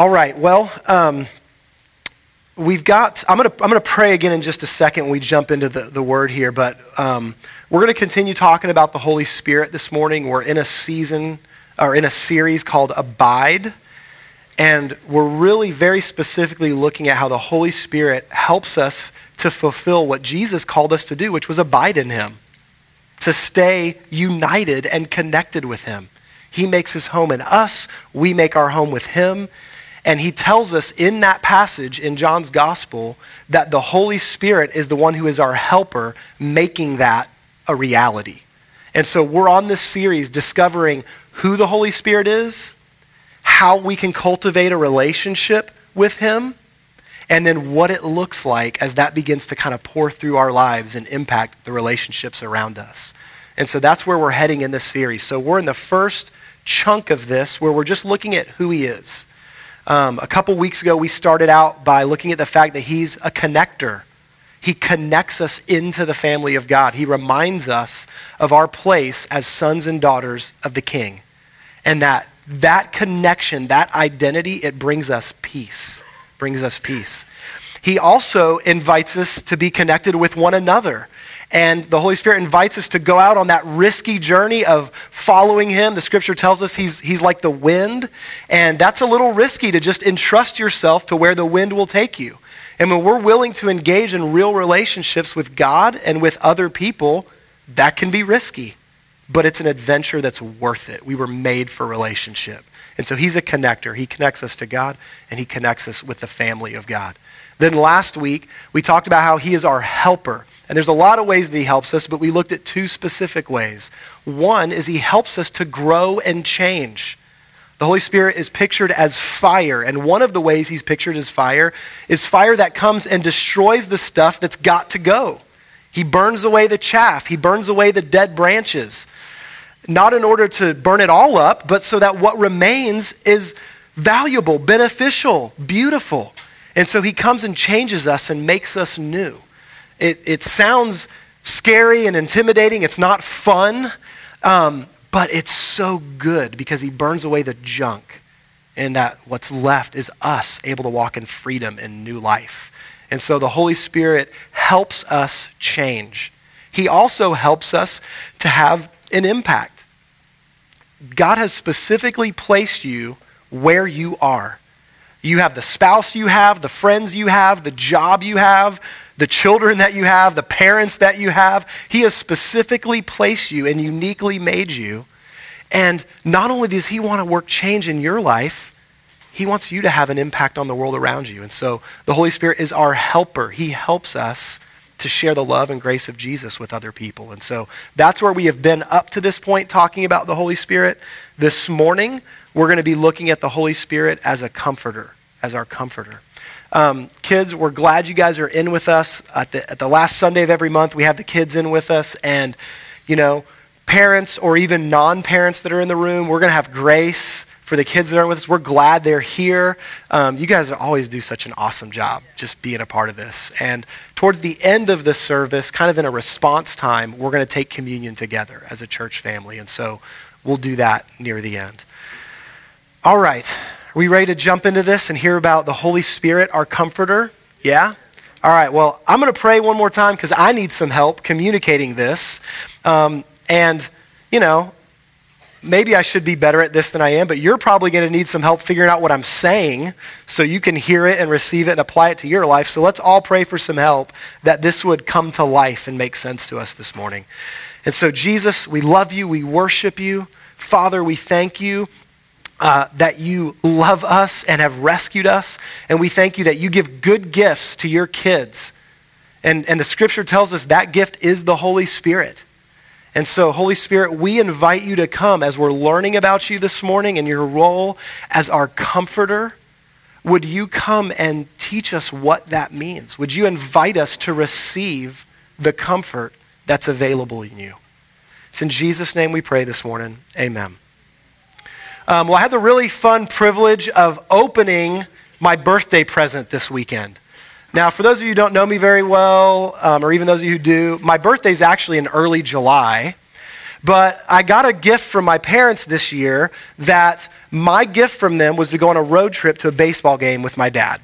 All right, well, um, we've got, I'm to I'm gonna pray again in just a second when we jump into the, the word here, but um, we're to continue talking about the Holy Spirit this morning. We're in a season, or in a series called Abide, and we're really very specifically looking at how the Holy Spirit helps us to fulfill what Jesus called us to do, which was abide in Him, to stay united and connected with Him. He makes His home in us, we make our home with Him and he tells us in that passage in John's gospel that the Holy Spirit is the one who is our helper, making that a reality. And so we're on this series discovering who the Holy Spirit is, how we can cultivate a relationship with him, and then what it looks like as that begins to kind of pour through our lives and impact the relationships around us. And so that's where we're heading in this series. So we're in the first chunk of this where we're just looking at who he is. Um, a couple weeks ago, we started out by looking at the fact that He's a connector. He connects us into the family of God. He reminds us of our place as sons and daughters of the King. And that that connection, that identity, it brings us peace. Brings us peace. He also invites us to be connected with one another. And the Holy Spirit invites us to go out on that risky journey of following Him. The scripture tells us He's, he's like the wind, and that's a little risky to just entrust yourself to where the wind will take you. And when we're willing to engage in real relationships with God and with other people, that can be risky, but it's an adventure that's worth it. We were made for relationship. And so He's a connector. He connects us to God, and He connects us with the family of God. Then last week, we talked about how He is our helper. And there's a lot of ways that he helps us, but we looked at two specific ways. One is he helps us to grow and change. The Holy Spirit is pictured as fire, and one of the ways he's pictured as fire is fire that comes and destroys the stuff that's got to go. He burns away the chaff, he burns away the dead branches. Not in order to burn it all up, but so that what remains is valuable, beneficial, beautiful. And so he comes and changes us and makes us new. It, it sounds scary and intimidating. It's not fun, um, but it's so good because he burns away the junk. And that what's left is us able to walk in freedom and new life. And so the Holy Spirit helps us change. He also helps us to have an impact. God has specifically placed you where you are. You have the spouse you have, the friends you have, the job you have, the children that you have, the parents that you have. He has specifically placed you and uniquely made you. And not only does He want to work change in your life, He wants you to have an impact on the world around you. And so the Holy Spirit is our helper. He helps us to share the love and grace of Jesus with other people. And so that's where we have been up to this point talking about the Holy Spirit. This morning, we're going to be looking at the Holy Spirit as a comforter, as our comforter. Um, kids, we're glad you guys are in with us. At the, at the last Sunday of every month, we have the kids in with us. And, you know, parents or even non parents that are in the room, we're going to have grace for the kids that are with us. We're glad they're here. Um, you guys always do such an awesome job just being a part of this. And towards the end of the service, kind of in a response time, we're going to take communion together as a church family. And so we'll do that near the end. All right. Are we ready to jump into this and hear about the Holy Spirit, our comforter? Yeah? All right, well, I'm going to pray one more time because I need some help communicating this. Um, and, you know, maybe I should be better at this than I am, but you're probably going to need some help figuring out what I'm saying so you can hear it and receive it and apply it to your life. So let's all pray for some help that this would come to life and make sense to us this morning. And so, Jesus, we love you, we worship you. Father, we thank you uh, that you love us and have rescued us. And we thank you that you give good gifts to your kids. And, and the scripture tells us that gift is the Holy Spirit. And so, Holy Spirit, we invite you to come as we're learning about you this morning and your role as our comforter. Would you come and teach us what that means? Would you invite us to receive the comfort that's available in you? It's in Jesus' name we pray this morning. Amen. Um, well, I had the really fun privilege of opening my birthday present this weekend. Now, for those of you who don't know me very well, um, or even those of you who do, my birthday is actually in early July. But I got a gift from my parents this year that my gift from them was to go on a road trip to a baseball game with my dad.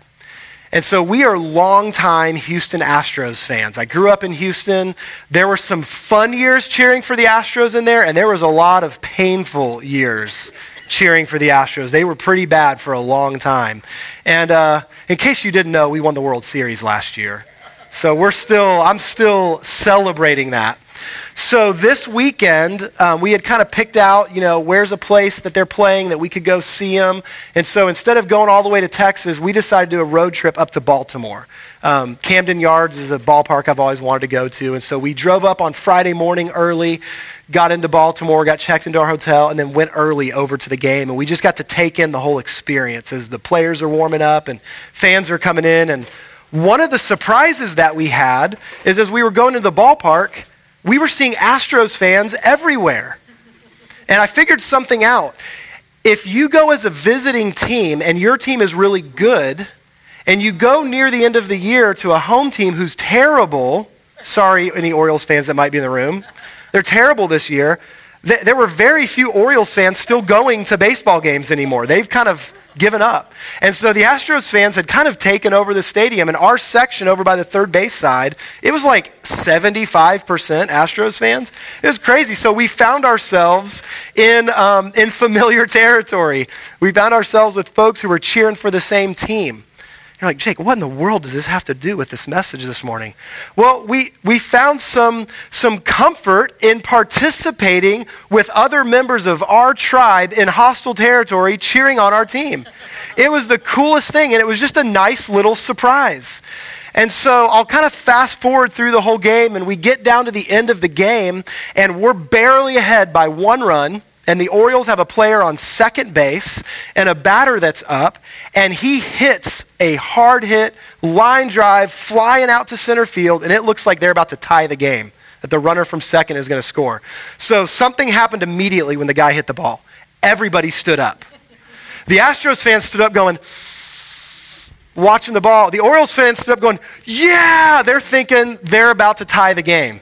And so we are longtime Houston Astros fans. I grew up in Houston. There were some fun years cheering for the Astros in there, and there was a lot of painful years cheering for the Astros. They were pretty bad for a long time. And uh, in case you didn't know, we won the World Series last year. So we're still, I'm still celebrating that. So this weekend, um, we had kind of picked out, you know, where's a place that they're playing that we could go see them. And so instead of going all the way to Texas, we decided to do a road trip up to Baltimore. Um, Camden Yards is a ballpark I've always wanted to go to. And so we drove up on Friday morning early, got into Baltimore, got checked into our hotel, and then went early over to the game. And we just got to take in the whole experience as the players are warming up and fans are coming in. And one of the surprises that we had is as we were going to the ballpark, we were seeing Astros fans everywhere. And I figured something out. If you go as a visiting team and your team is really good, and you go near the end of the year to a home team who's terrible, sorry, any Orioles fans that might be in the room, they're terrible this year. There were very few Orioles fans still going to baseball games anymore. They've kind of given up. And so the Astros fans had kind of taken over the stadium, and our section over by the third base side, it was like 75% Astros fans. It was crazy. So we found ourselves in, um, in familiar territory. We found ourselves with folks who were cheering for the same team. You're like, Jake, what in the world does this have to do with this message this morning? Well, we, we found some, some comfort in participating with other members of our tribe in hostile territory cheering on our team. It was the coolest thing, and it was just a nice little surprise. And so I'll kind of fast forward through the whole game, and we get down to the end of the game, and we're barely ahead by one run. And the Orioles have a player on second base and a batter that's up, and he hits a hard hit, line drive, flying out to center field, and it looks like they're about to tie the game, that the runner from second is going to score. So something happened immediately when the guy hit the ball. Everybody stood up. The Astros fans stood up going, watching the ball. The Orioles fans stood up going, yeah, they're thinking they're about to tie the game.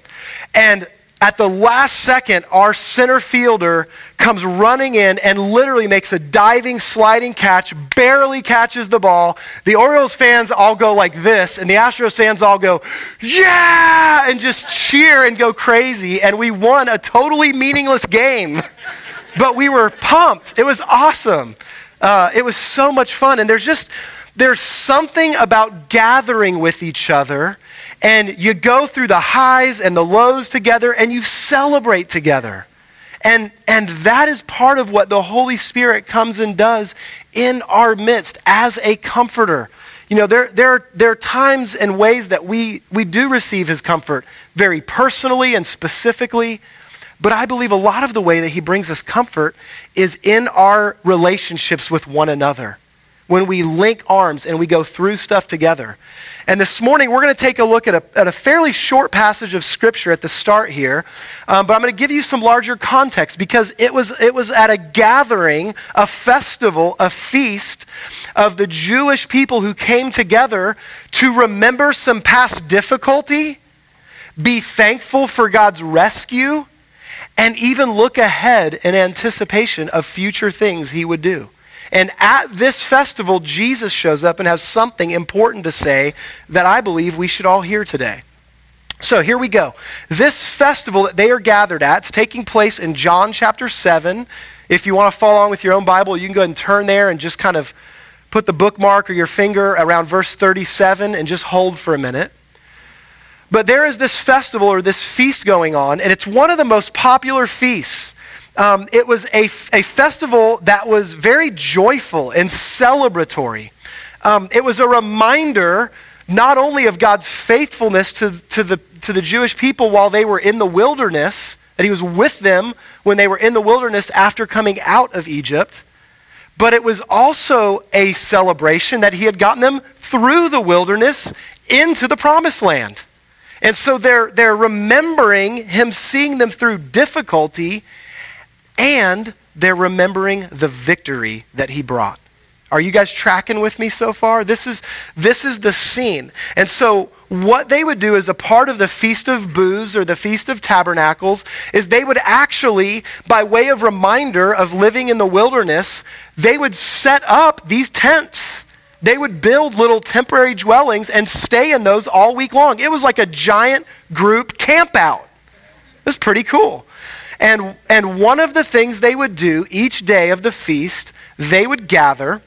And at the last second, our center fielder comes running in and literally makes a diving, sliding catch, barely catches the ball. The Orioles fans all go like this, and the Astros fans all go, yeah, and just cheer and go crazy. And we won a totally meaningless game, but we were pumped. It was awesome. Uh, it was so much fun. And there's just, there's something about gathering with each other and you go through the highs and the lows together and you celebrate together. And, and that is part of what the Holy Spirit comes and does in our midst as a comforter. You know, there, there, there are times and ways that we, we do receive his comfort very personally and specifically, but I believe a lot of the way that he brings us comfort is in our relationships with one another. When we link arms and we go through stuff together. And this morning, we're going to take a look at a, at a fairly short passage of Scripture at the start here. Um, but I'm going to give you some larger context because it was, it was at a gathering, a festival, a feast of the Jewish people who came together to remember some past difficulty, be thankful for God's rescue, and even look ahead in anticipation of future things He would do. And at this festival, Jesus shows up and has something important to say that I believe we should all hear today. So here we go. This festival that they are gathered at, it's taking place in John chapter 7. If you want to follow along with your own Bible, you can go ahead and turn there and just kind of put the bookmark or your finger around verse 37 and just hold for a minute. But there is this festival or this feast going on, and it's one of the most popular feasts um, it was a, a festival that was very joyful and celebratory. Um, it was a reminder not only of God's faithfulness to, to, the, to the Jewish people while they were in the wilderness, that he was with them when they were in the wilderness after coming out of Egypt, but it was also a celebration that he had gotten them through the wilderness into the promised land. And so they're, they're remembering him seeing them through difficulty and they're remembering the victory that he brought. Are you guys tracking with me so far? This is, this is the scene. And so what they would do as a part of the Feast of Booths or the Feast of Tabernacles is they would actually, by way of reminder of living in the wilderness, they would set up these tents. They would build little temporary dwellings and stay in those all week long. It was like a giant group camp out. It was pretty cool. And, and one of the things they would do each day of the feast, they would gather,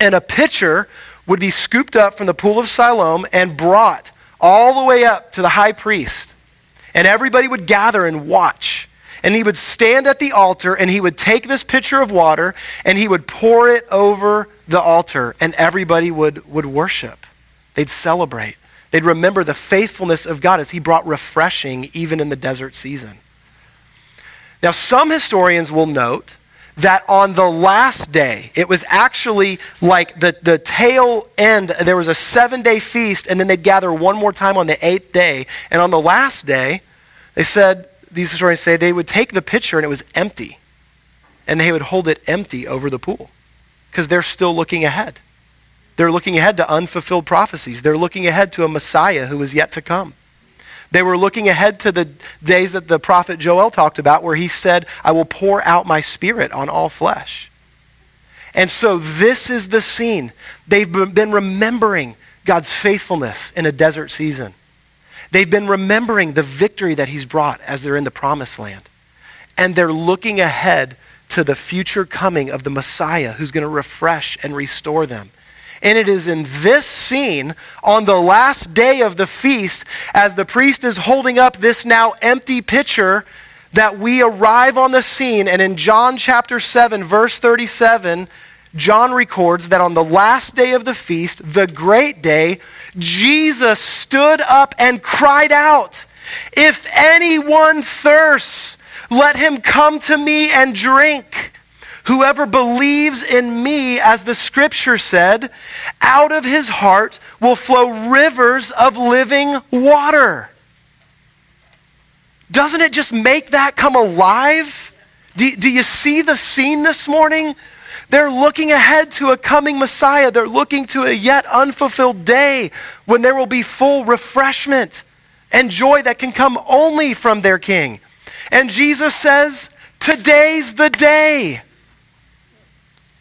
and a pitcher would be scooped up from the pool of Siloam and brought all the way up to the high priest. And everybody would gather and watch. And he would stand at the altar and he would take this pitcher of water and he would pour it over the altar and everybody would, would worship. They'd celebrate. They'd remember the faithfulness of God as he brought refreshing even in the desert season. Now, some historians will note that on the last day, it was actually like the, the tail end, there was a seven day feast, and then they'd gather one more time on the eighth day. And on the last day, they said, these historians say, they would take the pitcher and it was empty. And they would hold it empty over the pool because they're still looking ahead. They're looking ahead to unfulfilled prophecies. They're looking ahead to a Messiah who is yet to come. They were looking ahead to the days that the prophet Joel talked about, where he said, I will pour out my spirit on all flesh. And so this is the scene. They've been remembering God's faithfulness in a desert season. They've been remembering the victory that he's brought as they're in the promised land. And they're looking ahead to the future coming of the Messiah who's going to refresh and restore them. And it is in this scene, on the last day of the feast, as the priest is holding up this now empty pitcher, that we arrive on the scene. And in John chapter 7, verse 37, John records that on the last day of the feast, the great day, Jesus stood up and cried out, If anyone thirsts, let him come to me and drink. Whoever believes in me, as the scripture said, out of his heart will flow rivers of living water. Doesn't it just make that come alive? Do, do you see the scene this morning? They're looking ahead to a coming Messiah. They're looking to a yet unfulfilled day when there will be full refreshment and joy that can come only from their King. And Jesus says, Today's the day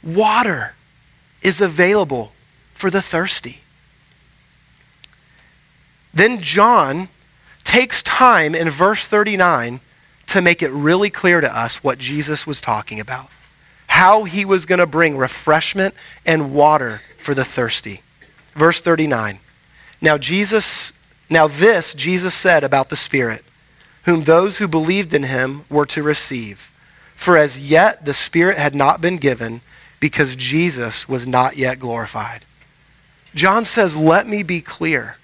water is available for the thirsty. Then John takes time in verse 39 to make it really clear to us what Jesus was talking about. How he was going to bring refreshment and water for the thirsty. Verse 39. Now Jesus now this Jesus said about the Spirit, whom those who believed in him were to receive. For as yet the Spirit had not been given because Jesus was not yet glorified. John says, Let me be clear.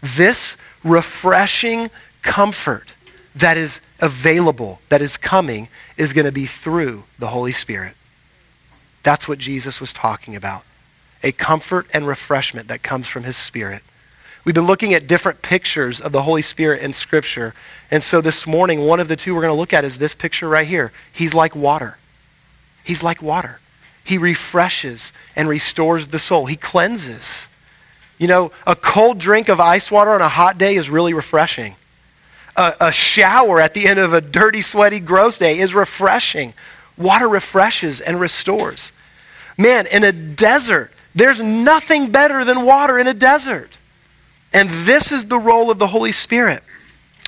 This refreshing comfort that is available, that is coming, is going to be through the Holy Spirit. That's what Jesus was talking about a comfort and refreshment that comes from his Spirit. We've been looking at different pictures of the Holy Spirit in Scripture. And so this morning, one of the two we're going to look at is this picture right here. He's like water. He's like water. He refreshes and restores the soul. He cleanses. You know, a cold drink of ice water on a hot day is really refreshing. A, a, shower at the end of a dirty, sweaty, gross day is refreshing. Water refreshes and restores. Man, in a desert, there's nothing better than water in a desert. And this is the role of the Holy Spirit.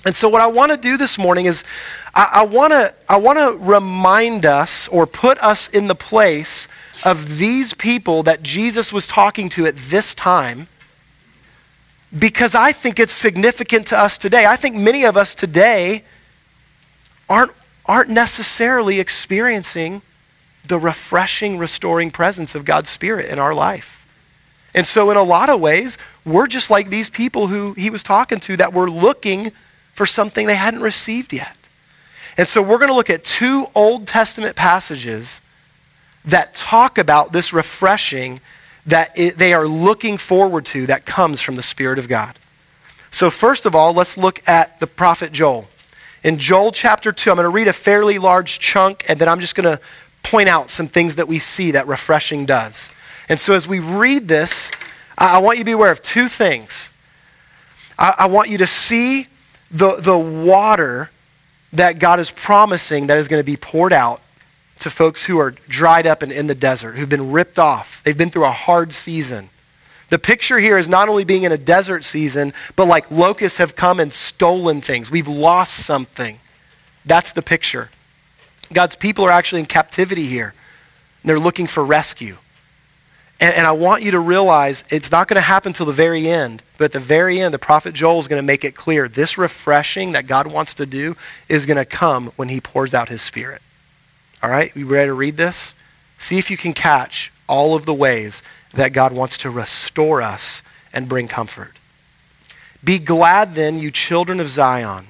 And so, what I want to do this morning is I, I want to I want to remind us or put us in the place of these people that Jesus was talking to at this time because I think it's significant to us today. I think many of us today aren't, aren't necessarily experiencing the refreshing, restoring presence of God's Spirit in our life. And so, in a lot of ways, we're just like these people who he was talking to that were looking for something they hadn't received yet. And so we're going to look at two Old Testament passages that talk about this refreshing that it, they are looking forward to that comes from the Spirit of God. So, first of all, let's look at the prophet Joel. In Joel chapter 2, I'm going to read a fairly large chunk, and then I'm just going to point out some things that we see that refreshing does. And so, as we read this, I want you to be aware of two things. I, I want you to see the, the water that God is promising that is going to be poured out to folks who are dried up and in the desert, who've been ripped off. They've been through a hard season. The picture here is not only being in a desert season, but like locusts have come and stolen things. We've lost something. That's the picture. God's people are actually in captivity here. They're looking for rescue. And, and I want you to realize it's not going to happen till the very end. But at the very end, the prophet Joel is going to make it clear this refreshing that God wants to do is going to come when he pours out his spirit. All right? You ready to read this? See if you can catch all of the ways that God wants to restore us and bring comfort. Be glad then, you children of Zion,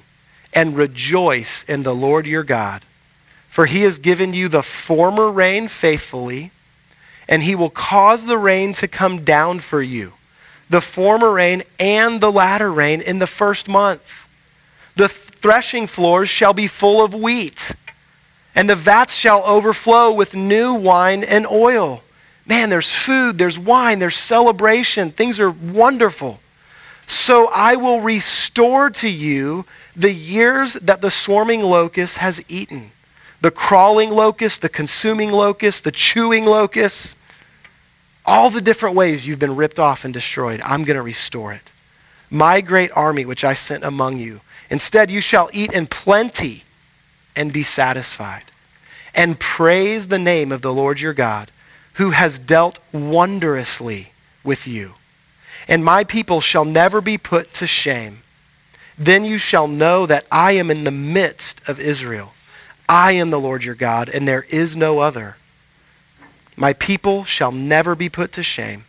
and rejoice in the Lord your God, for he has given you the former rain faithfully, and he will cause the rain to come down for you, the former rain and the latter rain in the first month. The threshing floors shall be full of wheat, and the vats shall overflow with new wine and oil man, there's food, there's wine, there's celebration. Things are wonderful. So I will restore to you the years that the swarming locust has eaten the crawling locust, the consuming locust, the chewing locust. All the different ways you've been ripped off and destroyed, I'm going to restore it. My great army, which I sent among you. Instead, you shall eat in plenty and be satisfied, and praise the name of the Lord your God who has dealt wondrously with you. And my people shall never be put to shame. Then you shall know that I am in the midst of Israel. I am the Lord your God, and there is no other. My people shall never be put to shame.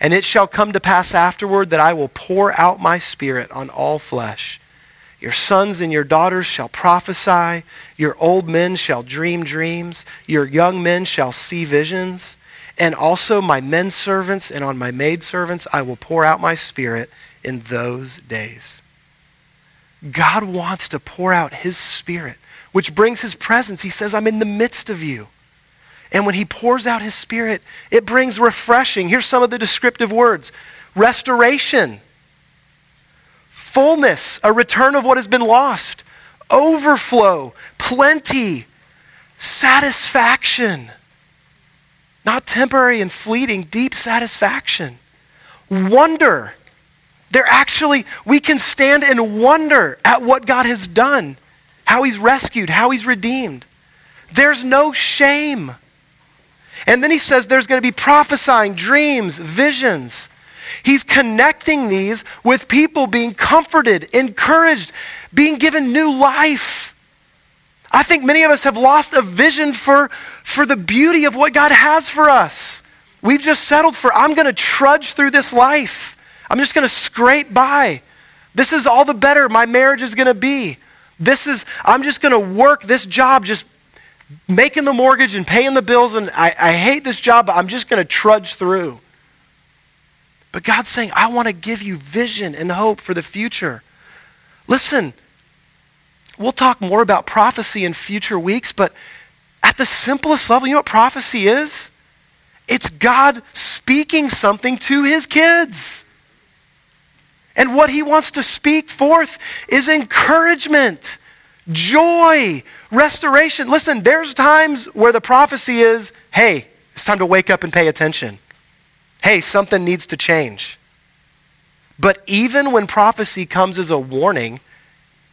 And it shall come to pass afterward that I will pour out my spirit on all flesh. Your sons and your daughters shall prophesy. Your old men shall dream dreams. Your young men shall see visions. And also my men servants and on my maid servants I will pour out my spirit in those days. God wants to pour out his spirit, which brings his presence. He says, I'm in the midst of you. And when he pours out his spirit, it brings refreshing. Here's some of the descriptive words restoration fullness, a return of what has been lost, overflow, plenty, satisfaction. Not temporary and fleeting, deep satisfaction. Wonder. They're actually, we can stand and wonder at what God has done, how He's rescued, how He's redeemed. There's no shame. And then he says there's going to be prophesying, dreams, visions. He's connecting these with people being comforted, encouraged, being given new life. I think many of us have lost a vision for, for the beauty of what God has for us. We've just settled for, I'm going to trudge through this life. I'm just going to scrape by. This is all the better my marriage is going to be. This is, I'm just going to work this job, just making the mortgage and paying the bills. And I, I hate this job, but I'm just going to trudge through. But God's saying, I want to give you vision and hope for the future. Listen, we'll talk more about prophecy in future weeks, but at the simplest level, you know what prophecy is? It's God speaking something to his kids. And what he wants to speak forth is encouragement, joy, restoration. Listen, there's times where the prophecy is hey, it's time to wake up and pay attention hey, something needs to change. But even when prophecy comes as a warning,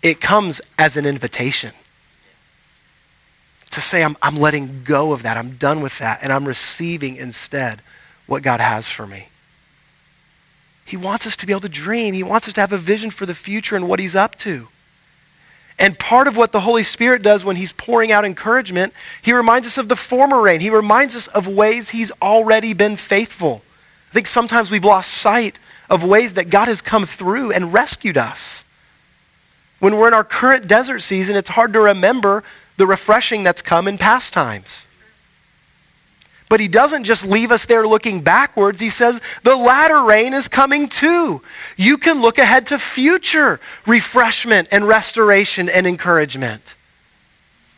it comes as an invitation to say, I'm, I'm letting go of that. I'm done with that. And I'm receiving instead what God has for me. He wants us to be able to dream. He wants us to have a vision for the future and what He's up to. And part of what the Holy Spirit does when He's pouring out encouragement, He reminds us of the former rain. He reminds us of ways He's already been faithful. I think sometimes we've lost sight of ways that God has come through and rescued us. When we're in our current desert season, it's hard to remember the refreshing that's come in past times. But he doesn't just leave us there looking backwards. He says the latter rain is coming too. You can look ahead to future refreshment and restoration and encouragement.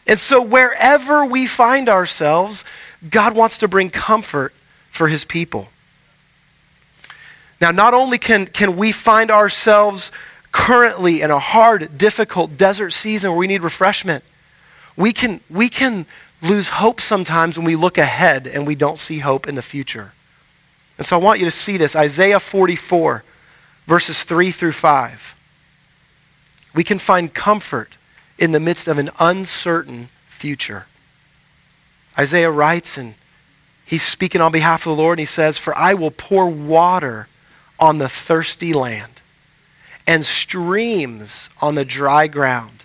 And so, wherever we find ourselves, God wants to bring comfort for his people. Now, not only can, can we find ourselves currently in a hard, difficult desert season where we need refreshment, we can, we can lose hope sometimes when we look ahead and we don't see hope in the future. And so I want you to see this Isaiah 44, verses 3 through 5. We can find comfort in the midst of an uncertain future. Isaiah writes, and he's speaking on behalf of the Lord, and he says, For I will pour water on the thirsty land and streams on the dry ground.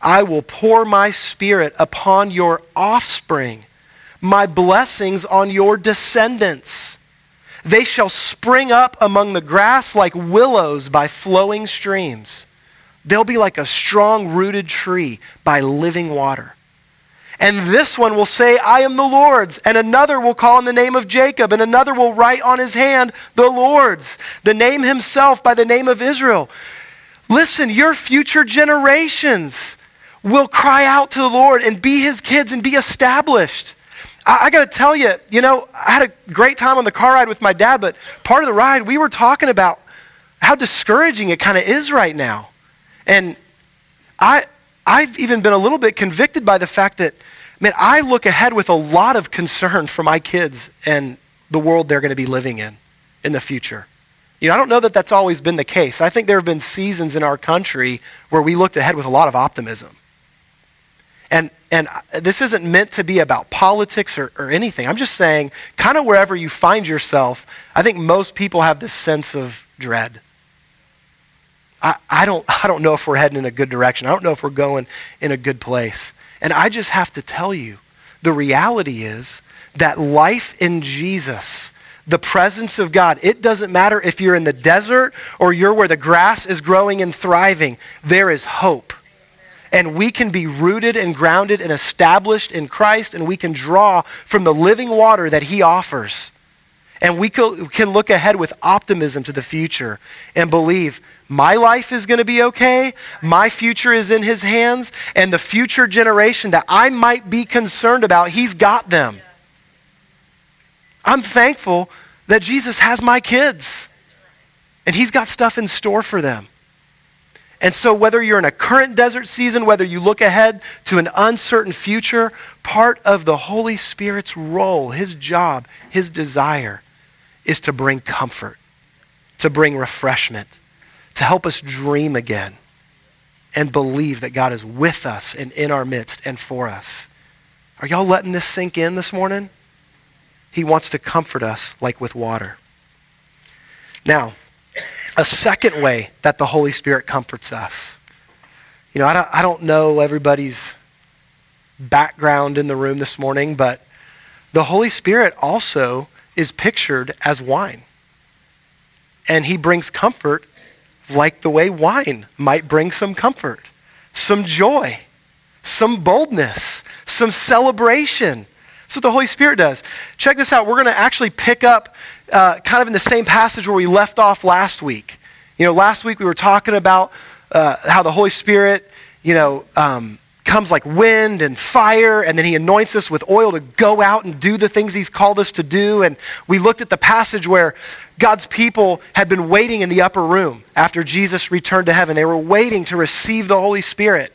I will pour my spirit upon your offspring, my blessings on your descendants. They shall spring up among the grass like willows by flowing streams. They'll be like a strong rooted tree by living water. And this one will say, I am the Lord's. And another will call on the name of Jacob. And another will write on his hand, the Lord's, the name himself by the name of Israel. Listen, your future generations will cry out to the Lord and be his kids and be established. I, I got to tell you, you know, I had a great time on the car ride with my dad, but part of the ride, we were talking about how discouraging it kind of is right now. And I, I've even been a little bit convicted by the fact that, man, I look ahead with a lot of concern for my kids and the world they're going to be living in in the future. You know, I don't know that that's always been the case. I think there have been seasons in our country where we looked ahead with a lot of optimism. And, and uh, this isn't meant to be about politics or, or anything. I'm just saying, kind of wherever you find yourself, I think most people have this sense of dread. I, I, don't, I don't know if we're heading in a good direction. I don't know if we're going in a good place. And I just have to tell you the reality is that life in Jesus, the presence of God, it doesn't matter if you're in the desert or you're where the grass is growing and thriving, there is hope. And we can be rooted and grounded and established in Christ, and we can draw from the living water that He offers. And we can look ahead with optimism to the future and believe my life is going to be okay. My future is in his hands. And the future generation that I might be concerned about, he's got them. I'm thankful that Jesus has my kids. And he's got stuff in store for them. And so, whether you're in a current desert season, whether you look ahead to an uncertain future, part of the Holy Spirit's role, his job, his desire, is to bring comfort, to bring refreshment to help us dream again and believe that God is with us and in our midst and for us. Are y'all letting this sink in this morning? He wants to comfort us like with water. Now, a second way that the Holy Spirit comforts us. You know, I don't, I don't know everybody's background in the room this morning, but the Holy Spirit also is pictured as wine. And he brings comfort like the way wine might bring some comfort, some joy, some boldness, some celebration. That's what the Holy Spirit does. Check this out. We're going to actually pick up uh, kind of in the same passage where we left off last week. You know, last week we were talking about uh, how the Holy Spirit, you know, um, comes like wind and fire, and then he anoints us with oil to go out and do the things he's called us to do. And we looked at the passage where God's people had been waiting in the upper room after Jesus returned to heaven. They were waiting to receive the Holy Spirit.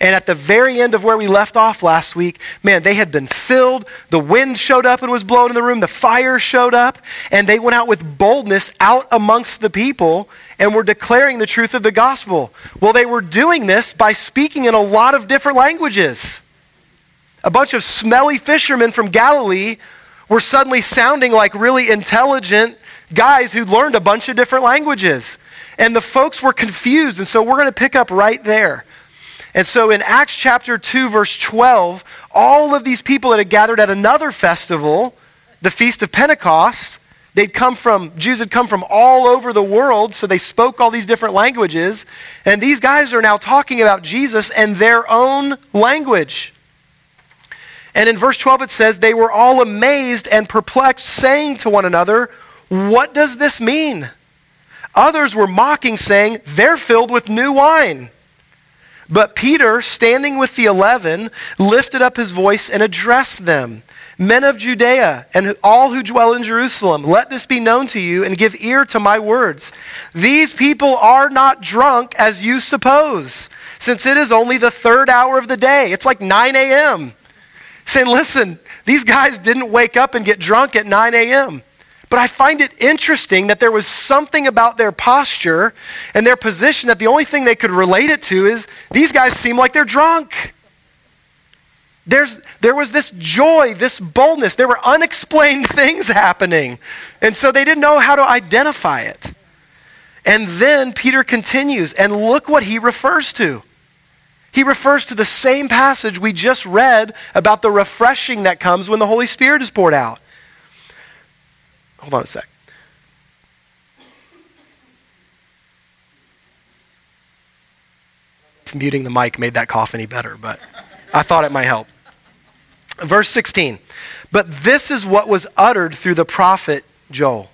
And at the very end of where we left off last week, man, they had been filled. The wind showed up and was blowing in the room. The fire showed up. And they went out with boldness out amongst the people and were declaring the truth of the gospel. Well, they were doing this by speaking in a lot of different languages. A bunch of smelly fishermen from Galilee were suddenly sounding like really intelligent guys who learned a bunch of different languages. And the folks were confused. And so we're going to pick up right there. And so in Acts chapter 2, verse 12, all of these people that had gathered at another festival, the Feast of Pentecost, They'd come from, Jews had come from all over the world, so they spoke all these different languages. And these guys are now talking about Jesus and their own language. And in verse 12 it says, They were all amazed and perplexed, saying to one another, What does this mean? Others were mocking, saying, They're filled with new wine. But Peter, standing with the eleven, lifted up his voice and addressed them Men of Judea and all who dwell in Jerusalem, let this be known to you and give ear to my words. These people are not drunk as you suppose, since it is only the third hour of the day. It's like 9 a.m. Saying, listen, these guys didn't wake up and get drunk at 9 a.m. But I find it interesting that there was something about their posture and their position that the only thing they could relate it to is these guys seem like they're drunk. There's, there was this joy, this boldness. There were unexplained things happening. And so they didn't know how to identify it. And then Peter continues, and look what he refers to. He refers to the same passage we just read about the refreshing that comes when the Holy Spirit is poured out. Hold on a sec. Muting the mic made that cough any better, but I thought it might help. Verse 16. But this is what was uttered through the prophet Joel.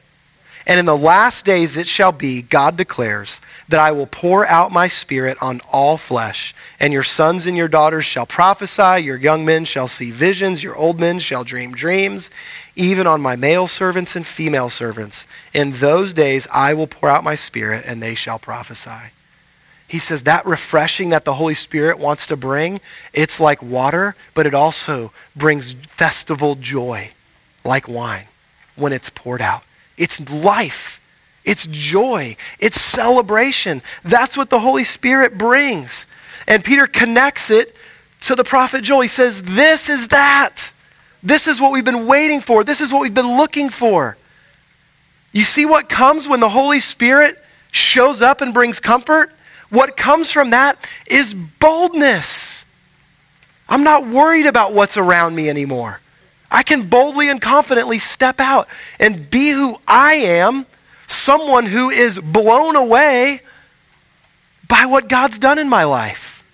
And in the last days it shall be, God declares, that I will pour out my spirit on all flesh, and your sons and your daughters shall prophesy, your young men shall see visions, your old men shall dream dreams, even on my male servants and female servants. In those days I will pour out my spirit, and they shall prophesy. He says that refreshing that the Holy Spirit wants to bring, it's like water, but it also brings festival joy like wine when it's poured out. It's life. It's joy. It's celebration. That's what the Holy Spirit brings. And Peter connects it to the prophet Joel. He says, This is that. This is what we've been waiting for. This is what we've been looking for. You see what comes when the Holy Spirit shows up and brings comfort? What comes from that is boldness. I'm not worried about what's around me anymore. I can boldly and confidently step out and be who I am, someone who is blown away by what God's done in my life.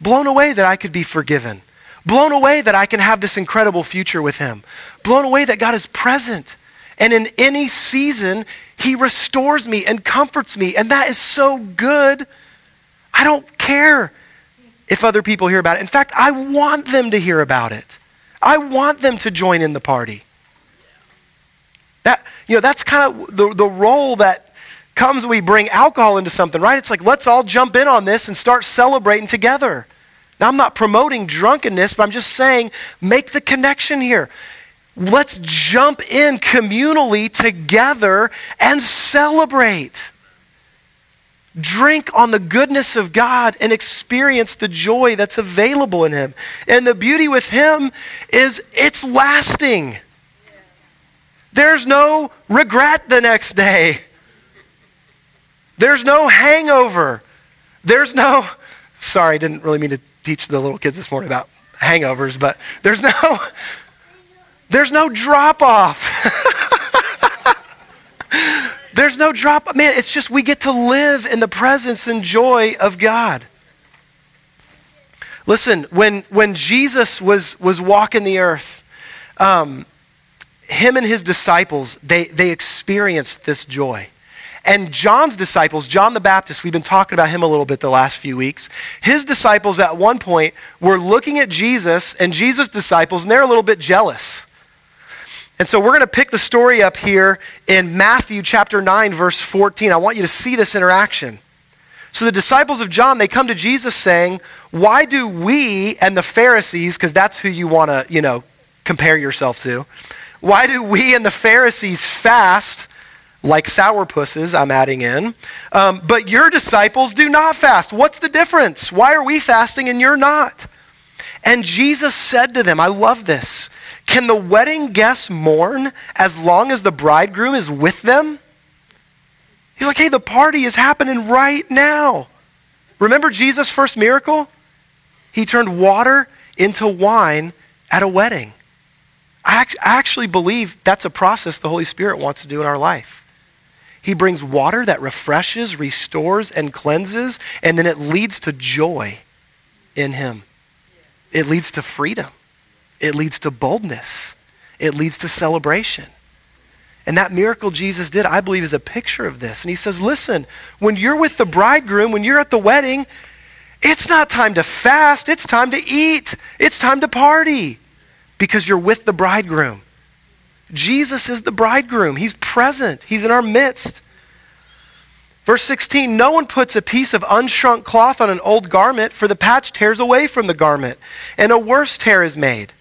Blown away that I could be forgiven. Blown away that I can have this incredible future with Him. Blown away that God is present. And in any season, he restores me and comforts me, and that is so good. I don't care if other people hear about it. In fact, I want them to hear about it. I want them to join in the party. That, you know, that's kind of the, the role that comes when we bring alcohol into something, right? It's like, let's all jump in on this and start celebrating together. Now, I'm not promoting drunkenness, but I'm just saying make the connection here. Let's jump in communally together and celebrate. Drink on the goodness of God and experience the joy that's available in Him. And the beauty with Him is it's lasting. There's no regret the next day. There's no hangover. There's no, sorry, I didn't really mean to teach the little kids this morning about hangovers, but there's no, there's no drop off. There's no drop. Man, it's just we get to live in the presence and joy of God. Listen, when, when Jesus was, was walking the earth, um, him and his disciples, they, they experienced this joy. And John's disciples, John the Baptist, we've been talking about him a little bit the last few weeks. His disciples at one point were looking at Jesus and Jesus' disciples, and they're a little bit jealous. And so we're going to pick the story up here in Matthew chapter 9, verse 14. I want you to see this interaction. So the disciples of John, they come to Jesus saying, Why do we and the Pharisees, because that's who you want to, you know, compare yourself to, why do we and the Pharisees fast like sourpusses, I'm adding in, um, but your disciples do not fast? What's the difference? Why are we fasting and you're not? And Jesus said to them, I love this. Can the wedding guests mourn as long as the bridegroom is with them? He's like, hey, the party is happening right now. Remember Jesus' first miracle? He turned water into wine at a wedding. I actually believe that's a process the Holy Spirit wants to do in our life. He brings water that refreshes, restores, and cleanses, and then it leads to joy in Him. It leads to freedom. It leads to boldness. It leads to celebration. And that miracle Jesus did, I believe, is a picture of this. And he says, listen, when you're with the bridegroom, when you're at the wedding, it's not time to fast, it's time to eat, it's time to party. because you're with the bridegroom. Jesus is the bridegroom. He's present, He's in our midst. Verse 16 No one puts a piece of unshrunk cloth on an old garment, for the patch tears away from the garment, and a worse tear is made.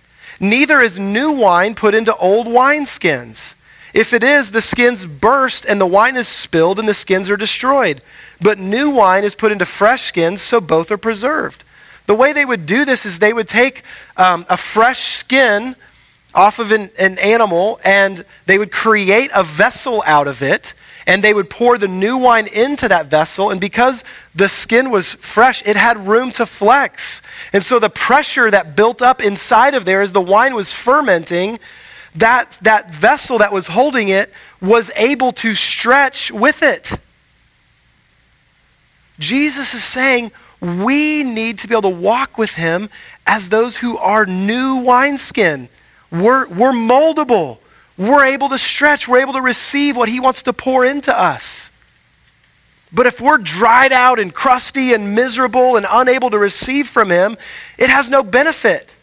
Neither is new wine put into old wineskins. If it is, the skins burst, and the wine is spilled, and the skins are destroyed. But new wine is put into fresh skins, so both are preserved. The way they would do this is they would take um, a fresh skin off of an, an animal, and they would create a vessel out of it and they would pour the new wine into that vessel. And because the skin was fresh, it had room to flex. And so the pressure that built up inside of there as the wine was fermenting, that, that vessel that was holding it was able to stretch with it. Jesus is saying we need to be able to walk with him as those who are new wineskin. We're, we're moldable we're able to stretch, we're able to receive what He wants to pour into us. But if we're dried out and crusty and miserable and unable to receive from Him, it has no benefit.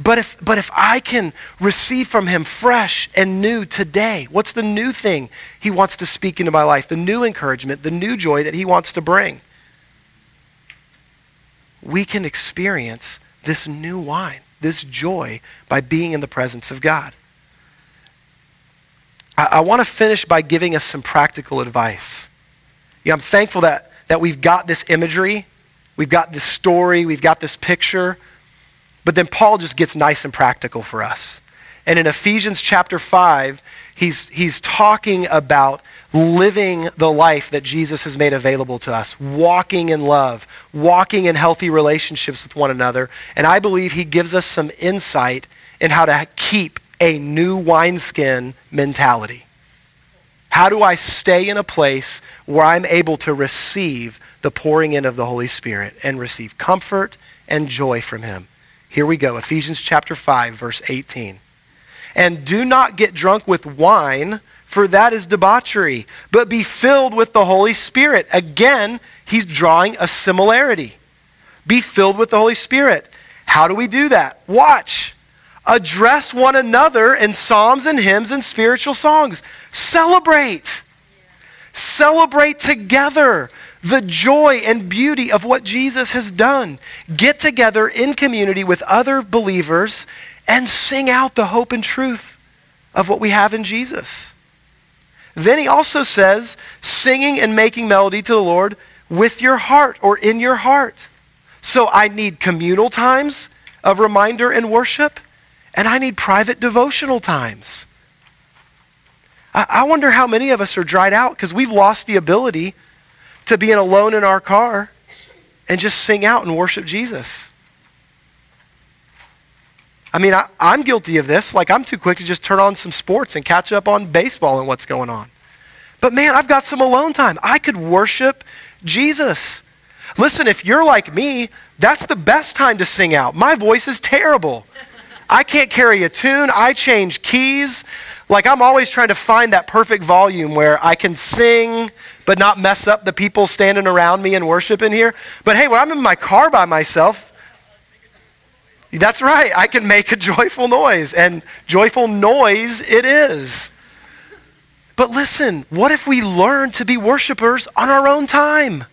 But if, but if I can receive from Him fresh and new today, what's the new thing He wants to speak into my life? The new encouragement, the new joy that He wants to bring. We can experience this new wine, this joy, by being in the presence of God. I, I want to finish by giving us some practical advice. I'm thankful that, that we've got this imagery, we've got this story, we've got this picture, but then Paul just gets nice and practical for us. And in Ephesians chapter 5, he's, he's talking about living the life that Jesus has made available to us, walking in love, walking in healthy relationships with one another. And I believe he gives us some insight in how to keep a new wineskin mentality. How do I stay in a place where I'm able to receive the pouring in of the Holy Spirit and receive comfort and joy from Him? Here we go Ephesians chapter 5, verse 18. And do not get drunk with wine, for that is debauchery, but be filled with the Holy Spirit. Again, he's drawing a similarity. Be filled with the Holy Spirit. How do we do that? Watch address one another in psalms and hymns and spiritual songs. Celebrate. Celebrate together the joy and beauty of what Jesus has done. Get together in community with other believers and sing out the hope and truth of what we have in Jesus. Then he also says, singing and making melody to the Lord with your heart or in your heart. So I need communal times of reminder and worship. And I need private devotional times. I, I wonder how many of us are dried out because we've lost the ability to be alone in our car and just sing out and worship Jesus. I mean, I, am guilty of this. Like, I'm too quick to just turn on some sports and catch up on baseball and what's going on. But man, I've got some alone time. I could worship Jesus. Listen, if you're like me, that's the best time to sing out. My voice is terrible. I can't carry a tune. I change keys. Like I'm always trying to find that perfect volume where I can sing but not mess up the people standing around me and worship in here. But hey, when I'm in my car by myself, that's right. I can make a joyful noise and joyful noise it is. But listen, what if we learn to be worshipers on our own time?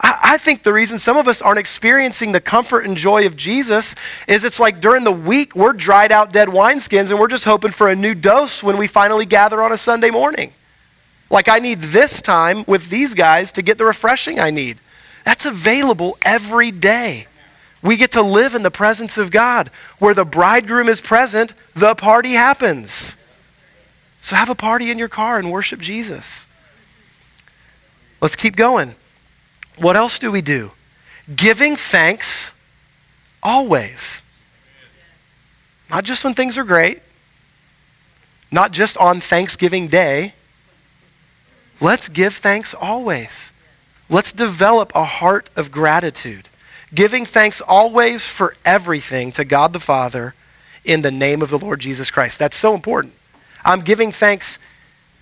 I, I think the reason some of us aren't experiencing the comfort and joy of Jesus is it's like during the week we're dried out dead wineskins and we're just hoping for a new dose when we finally gather on a Sunday morning. Like I need this time with these guys to get the refreshing I need. That's available every day. We get to live in the presence of God. Where the bridegroom is present, the party happens. So have a party in your car and worship Jesus. Let's keep going. What else do we do? Giving thanks always. Not just when things are great, not just on Thanksgiving Day. Let's give thanks always. Let's develop a heart of gratitude. Giving thanks always for everything to God the Father in the name of the Lord Jesus Christ. That's so important. I'm giving thanks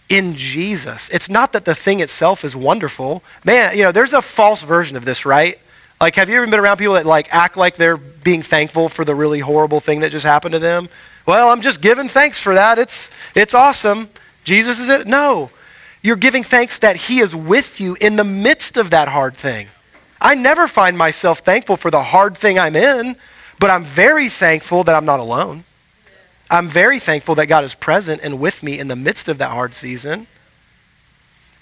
in Jesus. It's not that the thing itself is wonderful. Man, you know, there's a false version of this, right? Like, have you ever been around people that like act like they're being thankful for the really horrible thing that just happened to them? Well, I'm just giving thanks for that. It's it's awesome. Jesus is it? No. You're giving thanks that he is with you in the midst of that hard thing. I never find myself thankful for the hard thing I'm in, but I'm very thankful that I'm not alone. I'm very thankful that God is present and with me in the midst of that hard season.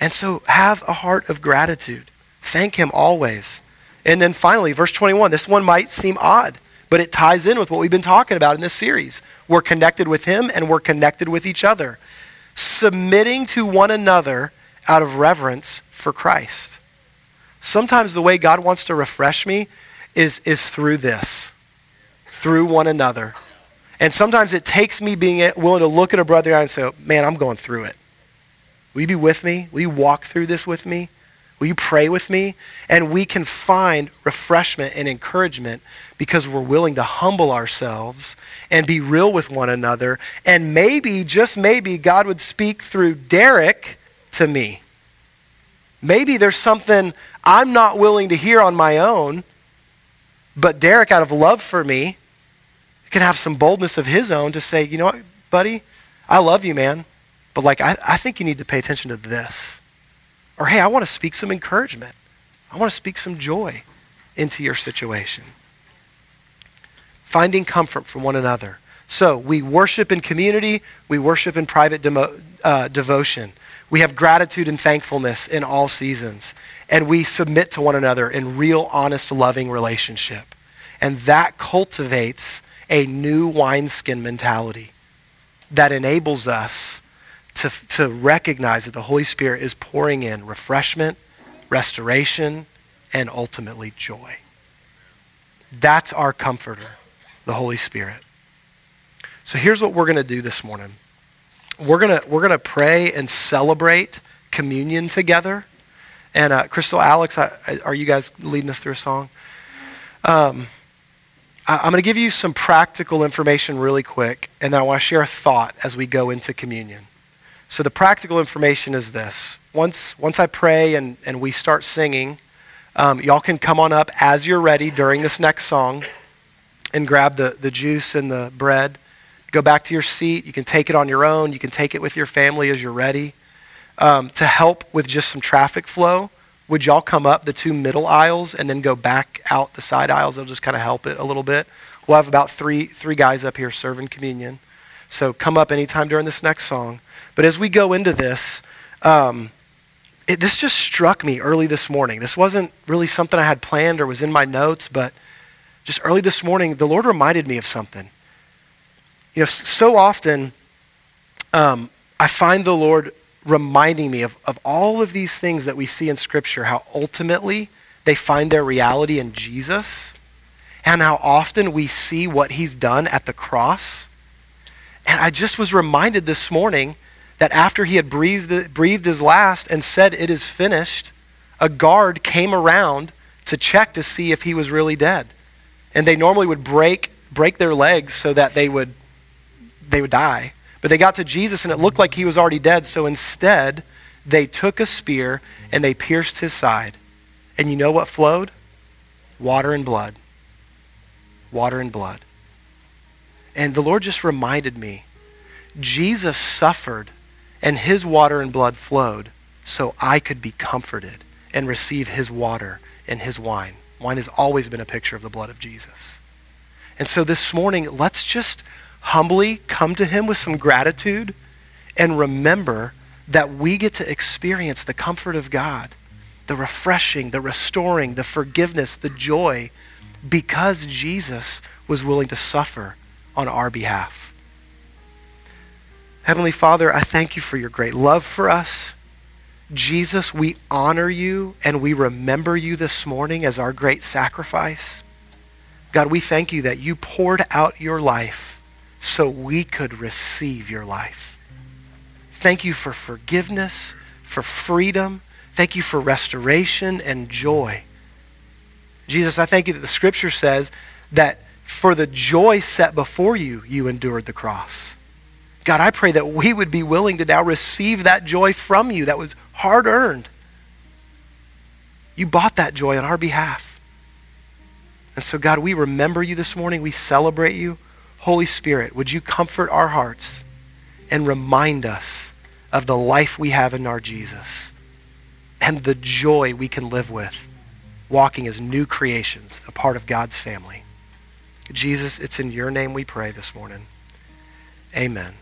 And so have a heart of gratitude. Thank him always. And then finally, verse 21, this one might seem odd, but it ties in with what we've been talking about in this series. We're connected with Him and we're connected with each other, submitting to one another out of reverence for Christ. Sometimes the way God wants to refresh me is, is through this, through one another. And sometimes it takes me being willing to look at a brother and say, Man, I'm going through it. Will you be with me? Will you walk through this with me? Will you pray with me? And we can find refreshment and encouragement because we're willing to humble ourselves and be real with one another. And maybe, just maybe, God would speak through Derek to me. Maybe there's something I'm not willing to hear on my own, but Derek, out of love for me, can have some boldness of his own to say, you know what, buddy, I love you, man, but like, I, I think you need to pay attention to this. Or, hey, I want to speak some encouragement. I want to speak some joy into your situation. Finding comfort from one another. So, we worship in community, we worship in private demo, uh, devotion. We have gratitude and thankfulness in all seasons. And we submit to one another in real, honest, loving relationship. And that cultivates a new wineskin mentality that enables us to, to recognize that the Holy Spirit is pouring in refreshment, restoration, and ultimately joy. That's our comforter, the Holy Spirit. So here's what we're going to do this morning. We're to we're to pray and celebrate communion together. And uh, Crystal, Alex, I, I, are you guys leading us through a song? Um, I, I'm going to give you some practical information really quick, and then I want to share a thought as we go into communion. So the practical information is this. Once, once I pray and, and we start singing, um, y'all can come on up as you're ready during this next song and grab the, the juice and the bread. Go back to your seat. You can take it on your own. You can take it with your family as you're ready. Um, to help with just some traffic flow, would y'all come up the two middle aisles and then go back out the side aisles? It'll just kind of help it a little bit. We'll have about three, three guys up here serving communion. So come up anytime during this next song. But as we go into this, um, it, this just struck me early this morning. This wasn't really something I had planned or was in my notes, but just early this morning, the Lord reminded me of something. You know, so often um, I find the Lord reminding me of, of all of these things that we see in Scripture, how ultimately they find their reality in Jesus, and how often we see what He's done at the cross. And I just was reminded this morning that after he had breathed, breathed his last and said, It is finished, a guard came around to check to see if he was really dead. And they normally would break, break their legs so that they would, they would die. But they got to Jesus and it looked like he was already dead. So instead, they took a spear and they pierced his side. And you know what flowed? Water and blood. Water and blood. And the Lord just reminded me Jesus suffered and his water and blood flowed so I could be comforted and receive his water and his wine. Wine has always been a picture of the blood of Jesus. And so this morning, let's just humbly come to him with some gratitude and remember that we get to experience the comfort of God, the refreshing, the restoring, the forgiveness, the joy, because Jesus was willing to suffer on our behalf. Heavenly Father, I thank you for your great love for us. Jesus, we honor you and we remember you this morning as our great sacrifice. God, we thank you that you poured out your life so we could receive your life. Thank you for forgiveness, for freedom. Thank you for restoration and joy. Jesus, I thank you that the scripture says that for the joy set before you, you endured the cross. God, I pray that we would be willing to now receive that joy from you that was hard earned. You bought that joy on our behalf. And so, God, we remember you this morning. We celebrate you. Holy Spirit, would you comfort our hearts and remind us of the life we have in our Jesus and the joy we can live with walking as new creations, a part of God's family. Jesus, it's in your name we pray this morning. Amen.